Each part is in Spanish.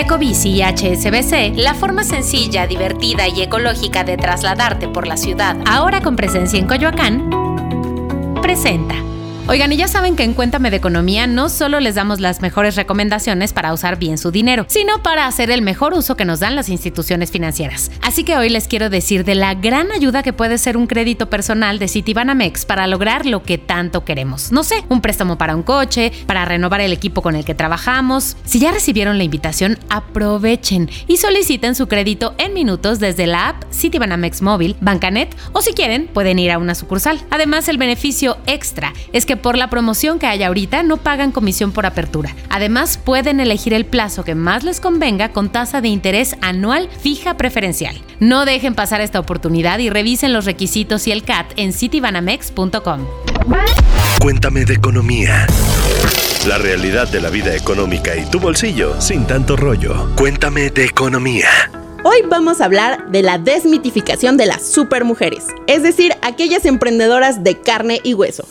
Ecobici y HSBC, la forma sencilla, divertida y ecológica de trasladarte por la ciudad, ahora con presencia en Coyoacán, presenta. Oigan, y ya saben que en Cuéntame de Economía no solo les damos las mejores recomendaciones para usar bien su dinero, sino para hacer el mejor uso que nos dan las instituciones financieras. Así que hoy les quiero decir de la gran ayuda que puede ser un crédito personal de Citibanamex para lograr lo que tanto queremos. No sé, un préstamo para un coche, para renovar el equipo con el que trabajamos. Si ya recibieron la invitación, aprovechen y soliciten su crédito en minutos desde la app Citibanamex Móvil, Bancanet o si quieren, pueden ir a una sucursal. Además, el beneficio extra es que por la promoción que hay ahorita no pagan comisión por apertura. Además, pueden elegir el plazo que más les convenga con tasa de interés anual fija preferencial. No dejen pasar esta oportunidad y revisen los requisitos y el CAT en citibanamex.com. Cuéntame de economía. La realidad de la vida económica y tu bolsillo sin tanto rollo. Cuéntame de economía. Hoy vamos a hablar de la desmitificación de las supermujeres, es decir, aquellas emprendedoras de carne y hueso.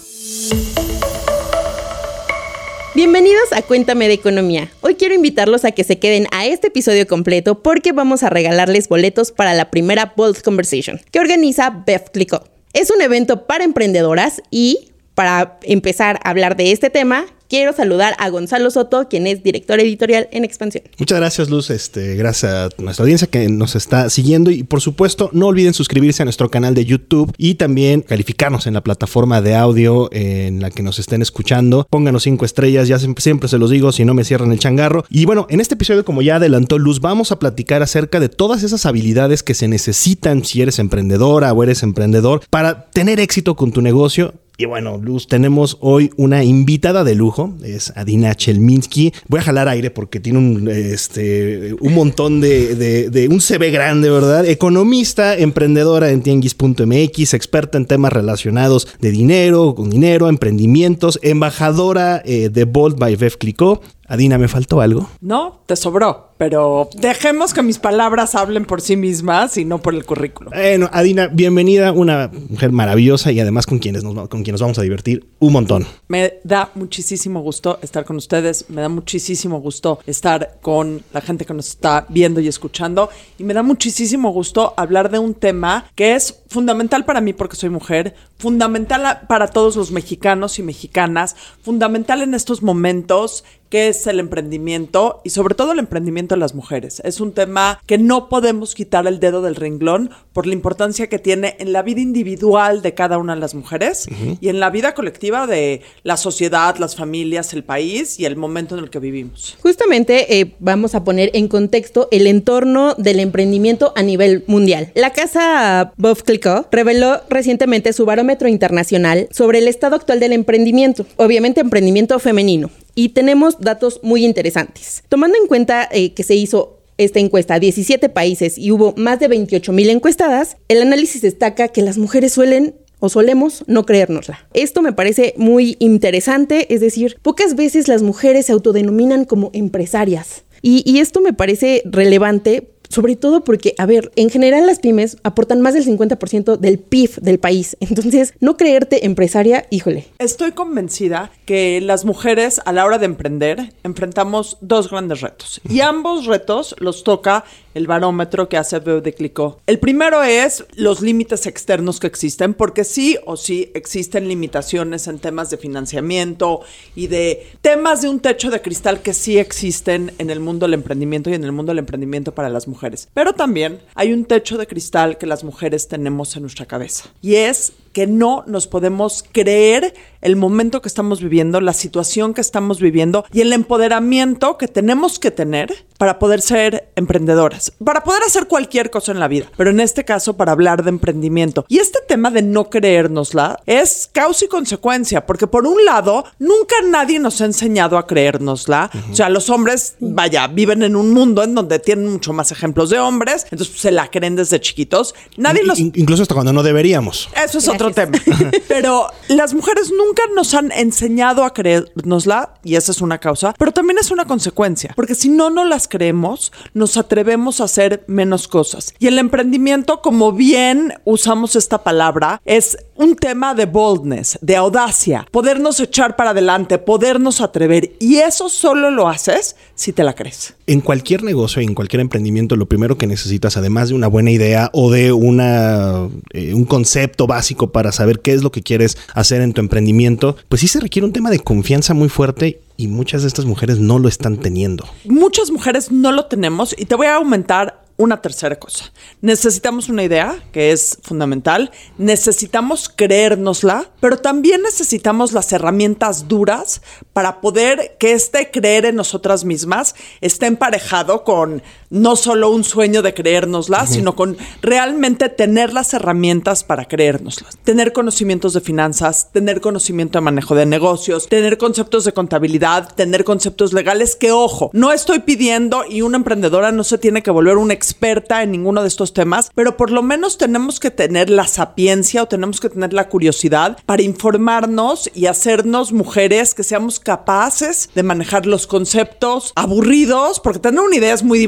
Bienvenidos a Cuéntame de Economía. Hoy quiero invitarlos a que se queden a este episodio completo porque vamos a regalarles boletos para la primera Bold Conversation que organiza Beth Clicó. Es un evento para emprendedoras y para empezar a hablar de este tema, quiero saludar a Gonzalo Soto, quien es director editorial en Expansión. Muchas gracias, Luz. Este, gracias a nuestra audiencia que nos está siguiendo. Y por supuesto, no olviden suscribirse a nuestro canal de YouTube y también calificarnos en la plataforma de audio en la que nos estén escuchando. Pónganos cinco estrellas, ya siempre, se los digo, si no me cierran el changarro. Y bueno, en este episodio, como ya adelantó Luz, vamos a platicar acerca de todas esas habilidades que se necesitan si eres emprendedora o eres emprendedor para tener éxito con tu negocio y bueno, Luz, tenemos hoy una invitada de lujo, es Adina Chelminsky. Voy a jalar aire porque tiene un, este, un montón de, de, un CV grande, ¿verdad? Economista, emprendedora en tianguis.mx, experta en temas relacionados de dinero, con dinero, emprendimientos, embajadora eh, de Bold by Bev Clicó, Adina, ¿me faltó algo? No, te sobró, pero dejemos que mis palabras hablen por sí mismas y no por el currículo. Bueno, Adina, bienvenida, una mujer maravillosa y además con quienes nos, con quienes vamos a divertir un montón. Me da muchísimo gusto estar con ustedes, me da muchísimo gusto estar con la gente que nos está viendo y escuchando y me da muchísimo gusto hablar de un tema que es fundamental para mí porque soy mujer, fundamental para todos los mexicanos y mexicanas, fundamental en estos momentos que es el emprendimiento y sobre todo el emprendimiento de las mujeres. Es un tema que no podemos quitar el dedo del renglón por la importancia que tiene en la vida individual de cada una de las mujeres y en la vida colectiva de la sociedad, las familias, el país y el momento en el que vivimos. Justamente eh, vamos a poner en contexto el entorno del emprendimiento a nivel mundial. La casa Bob Clicquot reveló recientemente su barómetro internacional sobre el estado actual del emprendimiento, obviamente emprendimiento femenino y tenemos datos muy interesantes. Tomando en cuenta eh, que se hizo esta encuesta a 17 países y hubo más de 28 mil encuestadas, el análisis destaca que las mujeres suelen o solemos no creérnosla. Esto me parece muy interesante, es decir, pocas veces las mujeres se autodenominan como empresarias. Y, y esto me parece relevante sobre todo porque, a ver, en general las pymes aportan más del 50% del PIB del país. Entonces, no creerte empresaria, híjole. Estoy convencida que las mujeres a la hora de emprender enfrentamos dos grandes retos. Y ambos retos los toca el barómetro que hace Veo de Clicó. El primero es los límites externos que existen, porque sí o sí existen limitaciones en temas de financiamiento y de temas de un techo de cristal que sí existen en el mundo del emprendimiento y en el mundo del emprendimiento para las mujeres. Pero también hay un techo de cristal que las mujeres tenemos en nuestra cabeza y es que no nos podemos creer el momento que estamos viviendo, la situación que estamos viviendo y el empoderamiento que tenemos que tener para poder ser emprendedoras, para poder hacer cualquier cosa en la vida, pero en este caso para hablar de emprendimiento. Y este tema de no creérnosla es causa y consecuencia, porque por un lado, nunca nadie nos ha enseñado a creérnosla. O sea, los hombres, vaya, viven en un mundo en donde tienen mucho más ejemplos de hombres, entonces se la creen desde chiquitos. Nadie nos... Incluso hasta cuando no deberíamos. Eso es otro tema. pero las mujeres nunca nos han enseñado a creérnosla, y esa es una causa, pero también es una consecuencia, porque si no nos las creemos, nos atrevemos a hacer menos cosas. Y el emprendimiento, como bien usamos esta palabra, es un tema de boldness, de audacia, podernos echar para adelante, podernos atrever. Y eso solo lo haces si te la crees. En cualquier negocio, en cualquier emprendimiento, lo primero que necesitas, además de una buena idea o de una, eh, un concepto básico para saber qué es lo que quieres hacer en tu emprendimiento, pues sí se requiere un tema de confianza muy fuerte y muchas de estas mujeres no lo están teniendo. Muchas mujeres no lo tenemos y te voy a aumentar una tercera cosa. Necesitamos una idea, que es fundamental, necesitamos creérnosla, pero también necesitamos las herramientas duras para poder que este creer en nosotras mismas esté emparejado con no solo un sueño de creérnosla, sino con realmente tener las herramientas para creérnoslas. Tener conocimientos de finanzas, tener conocimiento de manejo de negocios, tener conceptos de contabilidad, tener conceptos legales que, ojo, no estoy pidiendo y una emprendedora no se tiene que volver un experta en ninguno de estos temas, pero por lo menos tenemos que tener la sapiencia o tenemos que tener la curiosidad para informarnos y hacernos mujeres que seamos capaces de manejar los conceptos aburridos, porque tener una idea es muy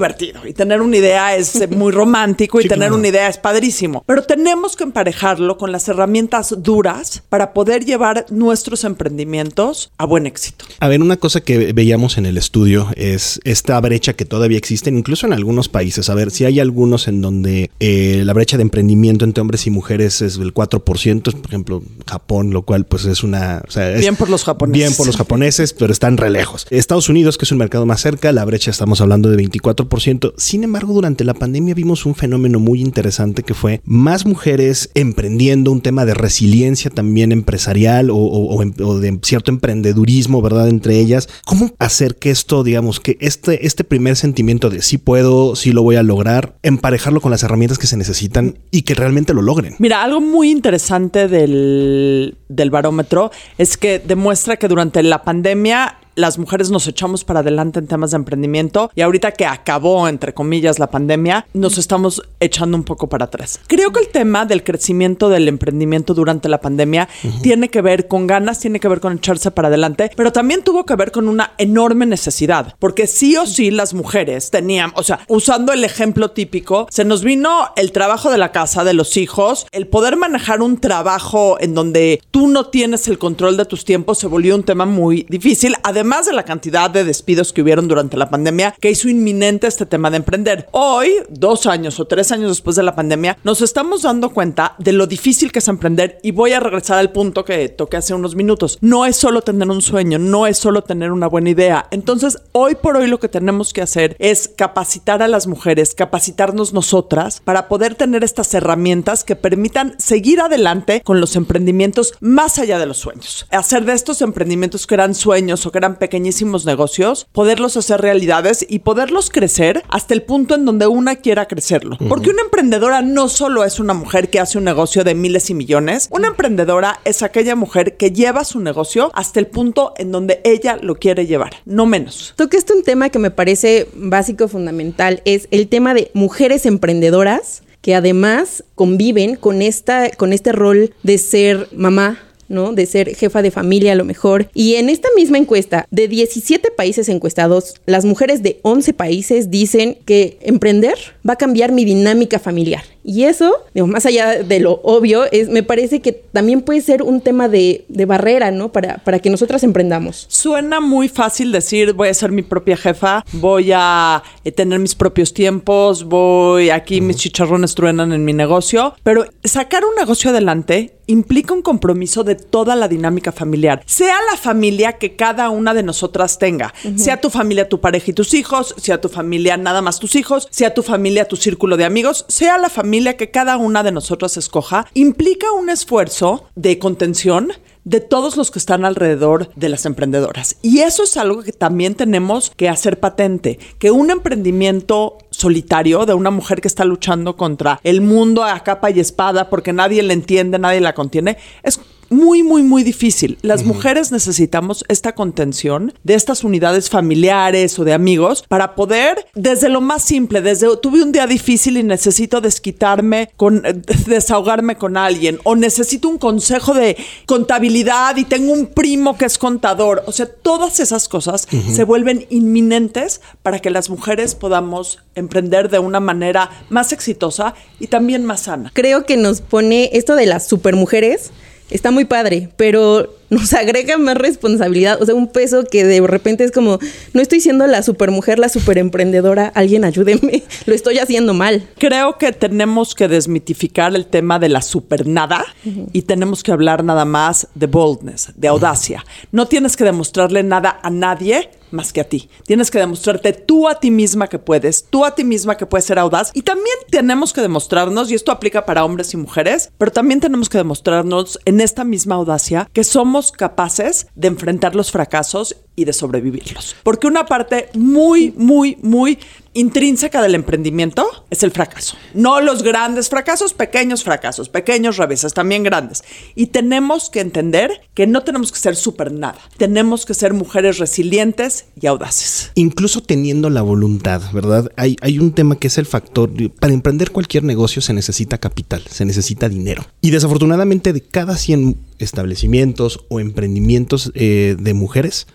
y tener una idea es muy romántico y Sí, tener claro. una idea es padrísimo, pero tenemos que emparejarlo con las herramientas duras para poder llevar nuestros emprendimientos a buen éxito. A ver, una cosa que veíamos en el estudio es esta brecha que todavía existe, incluso en algunos países. A ver, si hay algunos en donde eh, la brecha de emprendimiento entre hombres y mujeres es del 4%, por ejemplo, Japón, lo cual pues es una... o sea, es- Bien por los japoneses. Bien por los japoneses, pero están re lejos. Estados Unidos, que es un mercado más cerca, la brecha estamos hablando de 24%. Sin embargo, durante la pandemia vimos un fenómeno muy interesante que fue más mujeres emprendiendo un tema de resiliencia también empresarial o, em- o de cierto emprendedurismo, ¿verdad? Entre ellas. ¿Cómo hacer que esto, digamos, que este, este primer sentimiento de sí puedo, sí lo voy a lograr, emparejarlo con las herramientas que se necesitan y que realmente lo logren? Mira, algo muy interesante del, del barómetro es que demuestra que durante la pandemia las mujeres nos echamos para adelante en temas de emprendimiento y ahorita que acabó, entre comillas, la pandemia, nos estamos echando un poco para atrás. Creo que el tema del crecimiento del emprendimiento durante la pandemia tiene que ver con ganas, tiene que ver con echarse para adelante, pero también tuvo que ver con una enorme necesidad, porque sí o sí las mujeres tenían, o sea, usando el ejemplo típico, se nos vino el trabajo de la casa, de los hijos, el poder manejar un trabajo en donde tú no tienes el control de tus tiempos se volvió un tema muy difícil, además de la cantidad de despidos que hubieron durante la pandemia, que hizo inminente este tema de emprender. Hoy, dos años o tres años después de la pandemia, nos estamos dando cuenta de lo difícil que es emprender y voy a regresar al punto que toqué hace unos minutos. No es solo tener un sueño, no es solo tener una buena idea. Entonces, hoy por hoy lo que tenemos que hacer es capacitar a las mujeres, capacitarnos nosotras para poder tener estas herramientas que permitan seguir adelante con los emprendimientos más allá de los sueños. Hacer de estos emprendimientos que eran sueños o que eran pequeñísimos negocios, poderlos hacer realidades y poderlos crecer hasta el punto en donde una quiera crecerlo. Porque una emprendedora no solo es una mujer que hace un negocio de miles y millones, una emprendedora es aquella mujer que lleva su negocio hasta el punto en donde ella lo quiere llevar, no menos. Tocaste un tema que me parece básico, fundamental, es el tema de mujeres emprendedoras que además conviven con, esta, con este rol de ser mamá. ¿No? De ser jefa de familia a lo mejor. Y en esta misma encuesta, de 17 países encuestados, las mujeres de 11 países dicen que emprender va a cambiar mi dinámica familiar. Y eso, digo, más allá de lo obvio, es, me parece que también puede ser un tema de, de barrera, ¿no? Para, para que nosotras emprendamos. Suena muy fácil decir voy a ser mi propia jefa, voy a eh, tener mis propios tiempos, voy aquí mis chicharrones truenan en mi negocio, pero sacar un negocio adelante implica un compromiso de toda la dinámica familiar, sea la familia que cada una de nosotras tenga, sea tu familia, tu pareja y tus hijos, sea tu familia nada más tus hijos, sea tu familia, tu círculo de amigos, sea la familia que cada una de nosotras escoja, implica un esfuerzo de contención de todos los que están alrededor de las emprendedoras. Y eso es algo que también tenemos que hacer patente, que un emprendimiento solitario de una mujer que está luchando contra el mundo a capa y espada porque nadie le entiende, nadie la contiene, es muy, muy, muy difícil. Las mujeres necesitamos esta contención de estas unidades familiares o de amigos para poder, desde lo más simple, desde tuve un día difícil y necesito desquitarme con, desahogarme con alguien, o necesito un consejo de contabilidad y tengo un primo que es contador. O sea, todas esas cosas se vuelven inminentes para que las mujeres podamos emprender de una manera más exitosa y también más sana. creo que nos pone esto de las supermujeres está muy padre, pero nos agrega más responsabilidad, o sea, un peso que de repente es como, no estoy siendo la supermujer, la superemprendedora, alguien ayúdeme, lo estoy haciendo mal. Creo que tenemos que desmitificar el tema de la supernada y tenemos que hablar nada más de boldness, de audacia. No tienes que demostrarle nada a nadie más que a ti. Tienes que demostrarte tú a ti misma que puedes, tú a ti misma que puedes ser audaz. Y también tenemos que demostrarnos, y esto aplica para hombres y mujeres, pero también tenemos que demostrarnos en esta misma audacia que somos capaces de enfrentar los fracasos y de sobrevivirlos. Porque una parte muy, muy, muy intrínseca del emprendimiento es el fracaso. No los grandes fracasos, pequeños fracasos, pequeños reveses, también grandes. Y tenemos que entender que no tenemos que ser súper nada. Tenemos que ser mujeres resilientes y audaces. Incluso teniendo la voluntad, ¿verdad? Hay, hay un tema que es el factor. Para emprender cualquier negocio se necesita capital, se necesita dinero. Y desafortunadamente de cada 100 establecimientos o emprendimientos eh, de mujeres,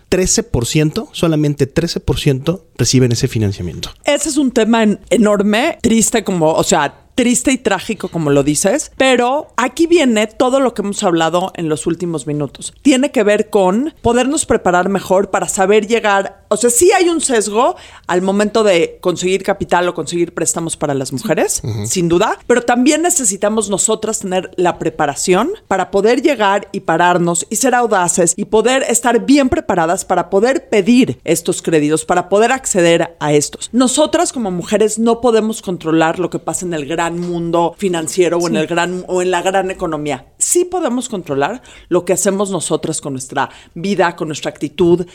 13%, solamente 13% reciben ese financiamiento. Ese es un tema enorme, triste como, o sea, triste y trágico, como lo dices, pero aquí viene todo lo que hemos hablado en los últimos minutos. Tiene que ver con podernos preparar mejor para saber llegar, o sea, sí hay un sesgo al momento de conseguir capital o conseguir préstamos para las mujeres, sin duda, pero también necesitamos nosotras tener la preparación para poder llegar y pararnos y ser audaces y poder estar bien preparadas para poder pedir estos créditos, para poder acceder a estos. Nosotras como mujeres no podemos controlar lo que pasa en el gran mundo financiero o en el gran o en la gran economía. Sí podemos controlar lo que hacemos nosotras con nuestra vida, con nuestra actitud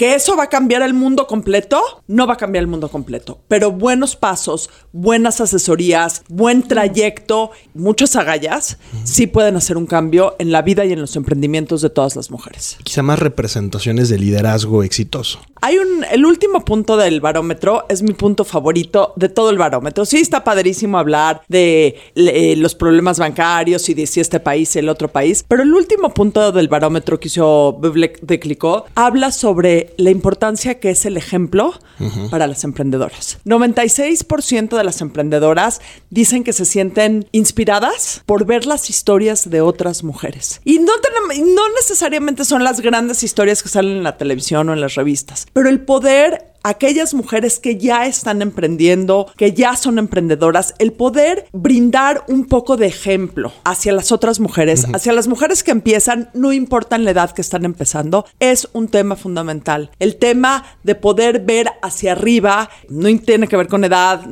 ¿Que eso va a cambiar el mundo completo? No va a cambiar el mundo completo, pero buenos pasos, buenas asesorías, buen trayecto, muchas agallas, sí pueden hacer un cambio en la vida y en los emprendimientos de todas las mujeres. Quizá más representaciones de liderazgo exitoso. Hay un, el último punto del barómetro es mi punto favorito de todo el barómetro. Sí está padrísimo hablar de los problemas bancarios y de si este país el otro país, pero el último punto del barómetro que hizo de Clicó habla sobre la importancia que es el ejemplo para las emprendedoras. 96% de las emprendedoras dicen que se sienten inspiradas por ver las historias de otras mujeres. Y no, no necesariamente son las grandes historias que salen en la televisión o en las revistas, pero el poder aquellas mujeres que ya están emprendiendo, que ya son emprendedoras, el poder brindar un poco de ejemplo hacia las otras mujeres, hacia las mujeres que empiezan, no importa la edad que están empezando, es un tema fundamental. El tema de poder ver hacia arriba, no tiene que ver con edad,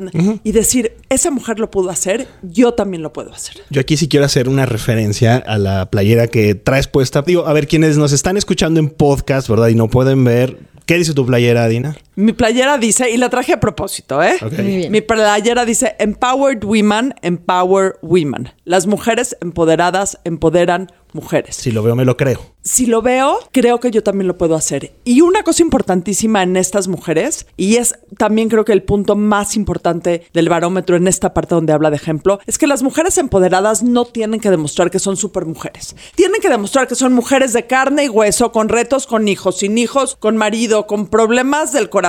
y decir, esa mujer lo pudo hacer, yo también lo puedo hacer. Yo aquí sí quiero hacer una referencia a la playera que traes puesta. Digo, a ver, quienes nos están escuchando en podcast, ¿verdad? Y no pueden ver, ¿Qué dice tu playera, Dina? Mi playera dice, y la traje a propósito, ¿eh? Mi playera dice, Empowered Women, Empower Women. Las mujeres empoderadas empoderan mujeres. Si lo veo, me lo creo. Si lo veo, creo que yo también lo puedo hacer. Y una cosa importantísima en estas mujeres, y es también creo que el punto más importante del barómetro en esta parte donde habla de ejemplo, es que las mujeres empoderadas no tienen que demostrar que son super mujeres. Tienen que demostrar que son mujeres de carne y hueso, con retos, con hijos, sin hijos, con marido, con problemas del corazón,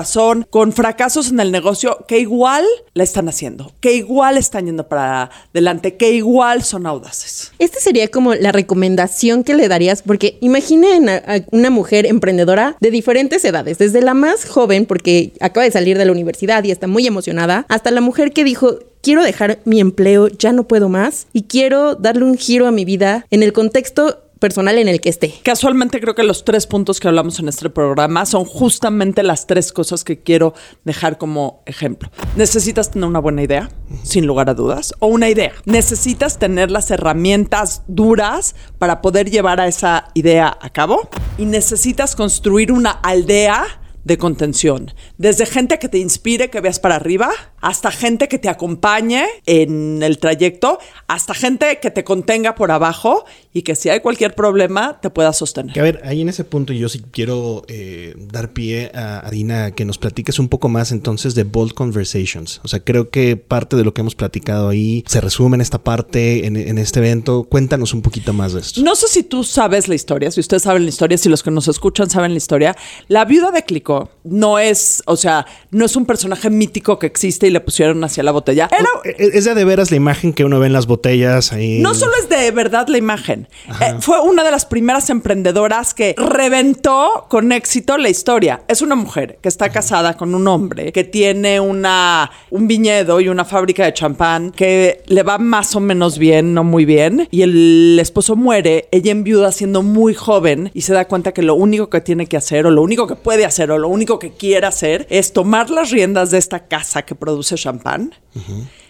con fracasos en el negocio, que igual la están haciendo, que igual están yendo para adelante, que igual son audaces. Esta sería como la recomendación que le darías? Porque imaginen a, una mujer emprendedora de diferentes edades, desde la más joven, porque acaba de salir de la universidad y está muy emocionada, hasta la mujer que dijo, quiero dejar mi empleo, ya no puedo más, y quiero darle un giro a mi vida en el contexto personal en el que esté. Casualmente creo que los tres puntos que hablamos en este programa son justamente las tres cosas que quiero dejar como ejemplo. Necesitas tener una buena idea, sin lugar a dudas, o una idea. Necesitas tener las herramientas duras para poder llevar a esa idea a cabo y necesitas construir una aldea de contención. Desde gente que te inspire, que veas para arriba, hasta gente que te acompañe en el trayecto, hasta gente que te contenga por abajo y que si hay cualquier problema te pueda sostener. a ver, ahí en ese punto yo sí quiero eh, dar pie a, Dina que nos platiques un poco más entonces de Bold Conversations. O sea, creo que parte de lo que hemos platicado ahí se resume en esta parte, en, en este evento. Cuéntanos un poquito más de esto. No sé si tú sabes la historia, si ustedes saben la historia, si los que nos escuchan saben la historia. La viuda de Clicó No es, o sea, no es un personaje mítico que existe y le pusieron hacia la botella. Era, E- Es de, de veras la imagen que uno ve en las botellas ahí. no solo es de verdad la imagen, eh, fue una de las primeras emprendedoras que reventó con éxito la historia. Es una mujer que está casada con un hombre que tiene una, un viñedo y una fábrica de champán que le va más o menos bien, no muy bien, y el esposo muere, ella enviuda siendo muy joven y se da cuenta que lo único que tiene que hacer o lo único que puede hacer o lo único que quiere hacer es tomar las riendas de esta casa que produce champán.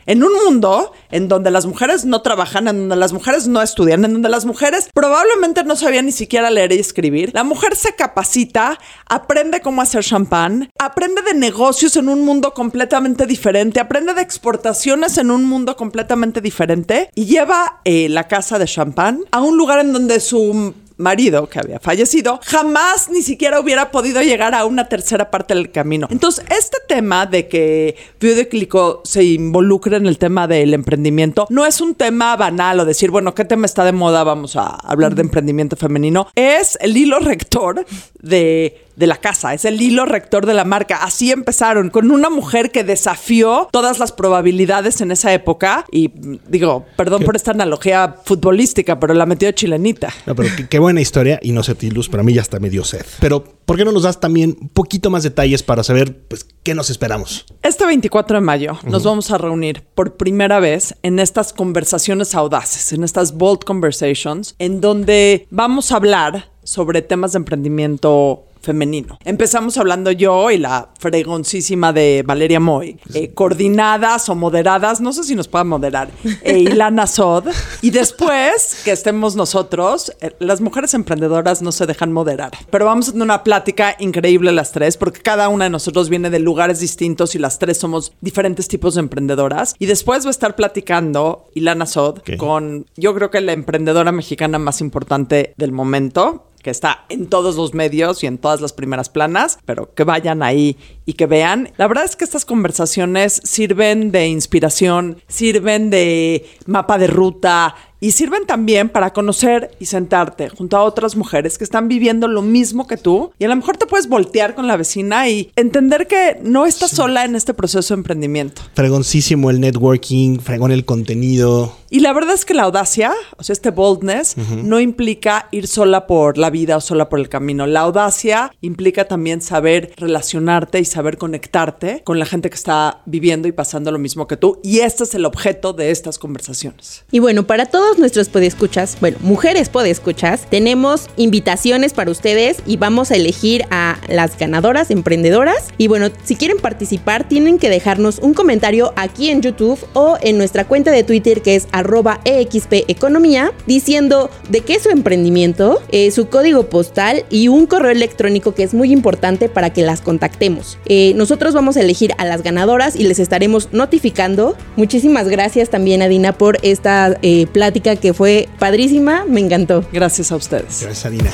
En un mundo en donde las mujeres no trabajan, en donde las mujeres no estudian, en donde las mujeres probablemente no sabían ni siquiera leer y escribir, la mujer se capacita, aprende cómo hacer champán, aprende de negocios en un mundo completamente diferente, aprende de exportaciones en un mundo completamente diferente y lleva eh, la casa de champán a un lugar en donde su marido, que había fallecido, jamás ni siquiera hubiera podido llegar a una tercera parte del camino. Entonces, este tema de que Vieux de Clicquot se involucre en el tema del emprendimiento no es un tema banal o decir, bueno, ¿qué tema está de moda? Vamos a hablar de emprendimiento femenino. Es el hilo rector de de la casa, es el hilo rector de la marca. Así empezaron, con una mujer que desafió todas las probabilidades en esa época. Y mm, digo, perdón por esta analogía futbolística, pero la metió chilenita. No, pero qué, qué buena historia y no sé, Tilus, pero a mí ya hasta me dio sed. Pero, ¿por qué no nos das también un poquito más detalles para saber, pues, qué nos esperamos? Este 24 de mayo nos vamos a reunir por primera vez en estas conversaciones audaces, en estas bold conversations, en donde vamos a hablar sobre temas de emprendimiento femenino. Empezamos hablando yo y la fregoncísima de Valeria Moy, eh, coordinadas o moderadas, no sé si nos puedan moderar, e Ilana Sod. Y después que estemos nosotros, eh, las mujeres emprendedoras no se dejan moderar. Pero vamos a tener una plática increíble las tres, porque cada una de nosotros viene de lugares distintos y las tres somos diferentes tipos de emprendedoras. Y después va a estar platicando Ilana Sod con, yo creo que la emprendedora mexicana más importante del momento, que está en todos los medios y en todas las primeras planas, pero que vayan ahí y que vean. La verdad es que estas conversaciones sirven de inspiración, sirven de mapa de ruta y sirven también para conocer y sentarte junto a otras mujeres que están viviendo lo mismo que tú y a lo mejor te puedes voltear con la vecina y entender que no estás sola en este proceso de emprendimiento. Fregoncísimo el networking, fregón el contenido. Y la verdad es que la audacia, o sea, este boldness, no implica ir sola por la vida o sola por el camino. La audacia implica también saber relacionarte y saber conectarte con la gente que está viviendo y pasando lo mismo que tú. Y este es el objeto de estas conversaciones. Y bueno, para todos nuestros podescuchas, bueno, mujeres podescuchas, tenemos invitaciones para ustedes y vamos a elegir a las ganadoras emprendedoras. Y bueno, si quieren participar, tienen que dejarnos un comentario aquí en YouTube o en nuestra cuenta de Twitter que es arroba EXP Economía, diciendo de qué es su emprendimiento, eh, su código postal y un correo electrónico que es muy importante para que las contactemos. Eh, nosotros vamos a elegir a las ganadoras y les estaremos notificando. Muchísimas gracias también a Dina por esta eh, plática que fue padrísima, me encantó. Gracias a ustedes. Gracias, Adina.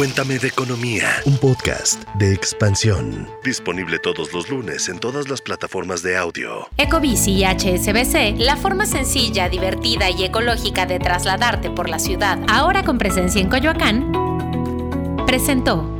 Cuéntame de economía, un podcast de expansión. Disponible todos los lunes en todas las plataformas de audio. Ecobici y HSBC, la forma sencilla, divertida y ecológica de trasladarte por la ciudad, ahora con presencia en Coyoacán, presentó.